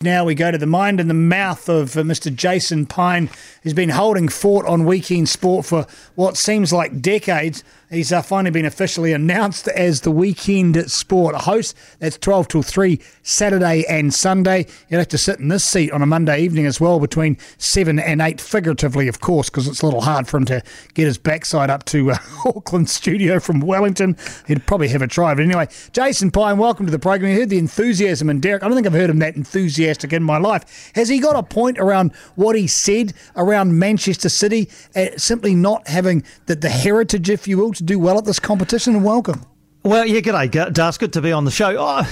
Now we go to the mind and the mouth of uh, Mr. Jason Pine, who's been holding fort on Weekend Sport for what seems like decades. He's uh, finally been officially announced as the Weekend Sport host. That's 12 till 3, Saturday and Sunday. You'll have to sit in this seat on a Monday evening as well, between 7 and 8, figuratively, of course, because it's a little hard for him to get his backside up to uh, Auckland studio from Wellington. He'd probably have a try. But anyway, Jason Pine, welcome to the program. You heard the enthusiasm in Derek. I don't think I've heard him that enthusiastic in my life. Has he got a point around what he said around Manchester City, uh, simply not having the, the heritage, if you will, to do well at this competition? And welcome. Well, yeah, g'day, Das. Good to be on the show. Oh,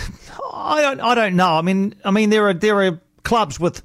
I don't, I don't know. I mean, I mean, there are there are clubs with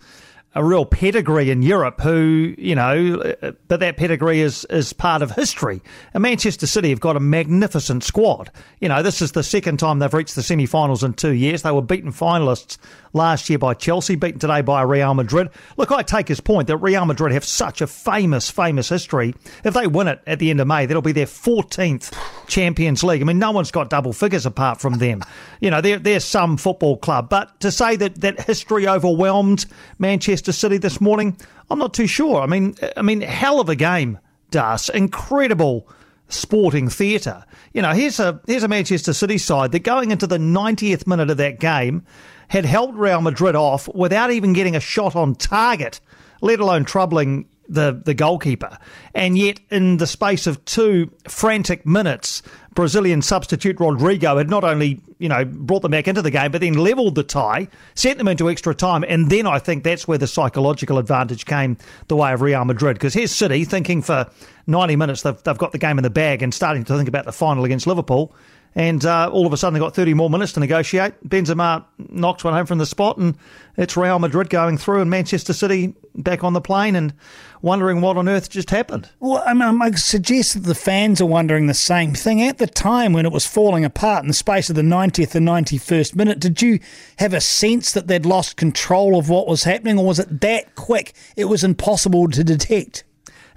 a real pedigree in Europe who, you know, but that pedigree is, is part of history. And Manchester City have got a magnificent squad. You know, this is the second time they've reached the semi finals in two years. They were beaten finalists last year by Chelsea, beaten today by Real Madrid. Look, I take his point that Real Madrid have such a famous, famous history. If they win it at the end of May, that'll be their 14th Champions League. I mean, no one's got double figures apart from them. You know, they're, they're some football club. But to say that, that history overwhelmed Manchester City this morning, I'm not too sure. I mean, I mean, hell of a game, Das. Incredible sporting theatre. You know, here's a here's a Manchester City side that going into the 90th minute of that game had held Real Madrid off without even getting a shot on target, let alone troubling the, the goalkeeper. And yet, in the space of two frantic minutes, Brazilian substitute Rodrygo had not only, you know, brought them back into the game, but then levelled the tie, sent them into extra time, and then I think that's where the psychological advantage came the way of Real Madrid. Because here's City thinking for 90 minutes they've, they've got the game in the bag and starting to think about the final against Liverpool and uh, all of a sudden they've got 30 more minutes to negotiate. Benzema knocks one home from the spot, and it's Real Madrid going through, and Manchester City back on the plane and wondering what on earth just happened. Well, I, mean, I suggest that the fans are wondering the same thing. At the time when it was falling apart in the space of the 90th and 91st minute, did you have a sense that they'd lost control of what was happening, or was it that quick it was impossible to detect?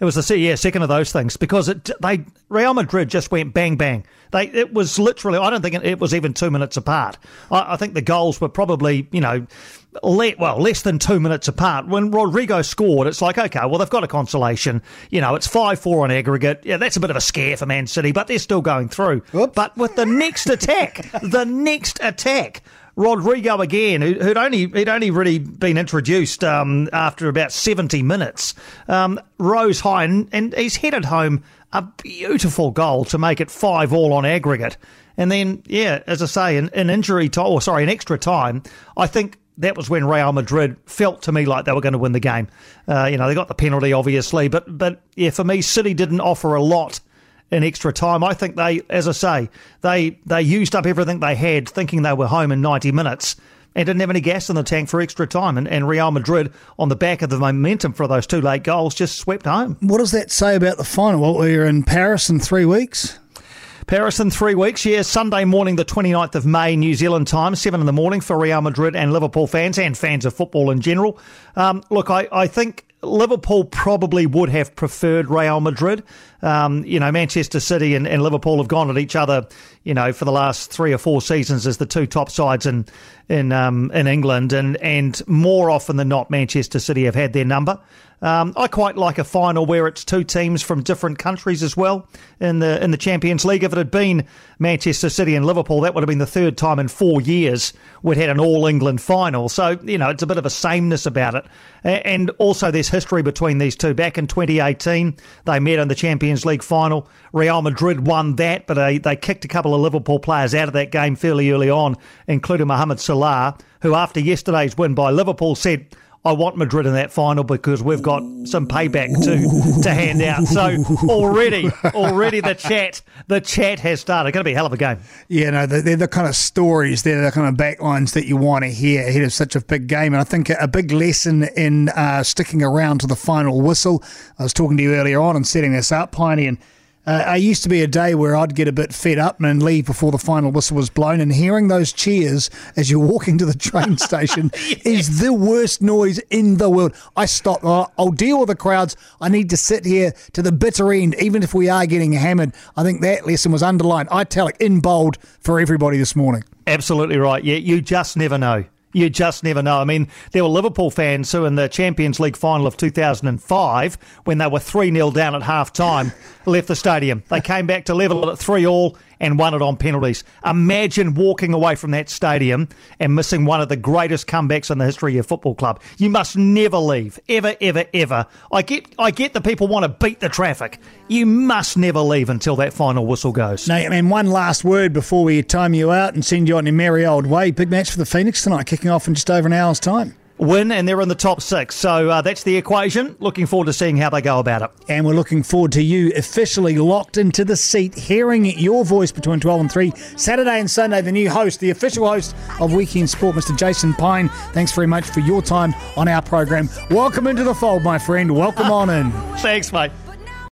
It was the yeah second of those things because it they Real Madrid just went bang bang. They it was literally I don't think it, was even two minutes apart. I, I, think the goals were probably you know. Le- well, less than two minutes apart. When Rodrygo scored, it's like, okay, well, they've got a consolation. You know, it's 5 4 on aggregate. Yeah, that's a bit of a scare for Man City, but they're still going through. Oops. But with the next attack, the next attack, Rodrygo again, who, would only he'd only really been introduced um, after about seventy minutes, um, rose high and, and he's headed home a beautiful goal to make it five all on aggregate. And then, yeah, as I say, in injury time, or sorry, in extra time, I think that was when Real Madrid felt to me like they were going to win the game. Uh, you know, they got the penalty, obviously, but but yeah, for me, City didn't offer a lot in extra time. I think they, as I say, they they used up everything they had, thinking they were home in 90 minutes. And didn't have any gas in the tank for extra time. And, and Real Madrid, on the back of the momentum for those two late goals, just swept home. What does that say about the final? Well, we're in Paris in three weeks. Paris in three weeks, yeah. Sunday morning, the 29th of May, New Zealand time, 7 in the morning for Real Madrid and Liverpool fans and fans of football in general. Um, look, I, I think Liverpool probably would have preferred Real Madrid. Um, you know, Manchester City and, and, Liverpool have gone at each other, you know, for the last three or four seasons as the two top sides in in um, in England, and and more often than not, Manchester City have had their number. Um, I quite like a final where it's two teams from different countries as well in the in the Champions League. If it had been Manchester City and Liverpool, that would have been the third time in four years we'd had an All England final. So you know it's a bit of a sameness about it, and also there's history between these two. Back in 2018, they met in the Champions League final. Real Madrid won that, but they they kicked a couple of Liverpool players out of that game fairly early on, including Mohamed Salah, who after yesterday's win by Liverpool said I want Madrid in that final because we've got some payback to to hand out. So already, already the chat, the chat has started. It's going to be a hell of a game. Yeah, no, they're the kind of stories, they're the kind of backlines that you want to hear ahead of such a big game. And I think a big lesson in uh, sticking around to the final whistle. I was talking to you earlier on and setting this up, Piney, and uh, I used to be a day where I'd get a bit fed up and leave before the final whistle was blown, and hearing those cheers as you're walking to the train station yes. is the worst noise in the world. I stop. I'll deal with the crowds. I need to sit here to the bitter end, even if we are getting hammered. I think that lesson was underlined, italic, in bold for everybody this morning. Absolutely right. Yeah, you just never know. You just never know. I mean, there were Liverpool fans who, in the Champions League final of 2005, when they were 3 0 down at half time, left the stadium. They came back to level it at 3 all and won it on penalties. Imagine walking away from that stadium and missing one of the greatest comebacks in the history of your football club. You must never leave, ever, ever, ever. I get, I get that people want to beat the traffic. You must never leave until that final whistle goes. Now, and one last word before we time you out and send you on your merry old way. Big match for the Phoenix tonight, kicking off in just over an hour's time win and they're in the top six. So uh, that's the equation. Looking forward to seeing how they go about it. And we're looking forward to you officially locked into the seat, hearing your voice between 12 and 3, Saturday and Sunday. The new host, the official host of Weekend Sport, Mr. Jason Pine. Thanks very much for your time on our program. Welcome into the fold, my friend. Welcome on in. Thanks, mate.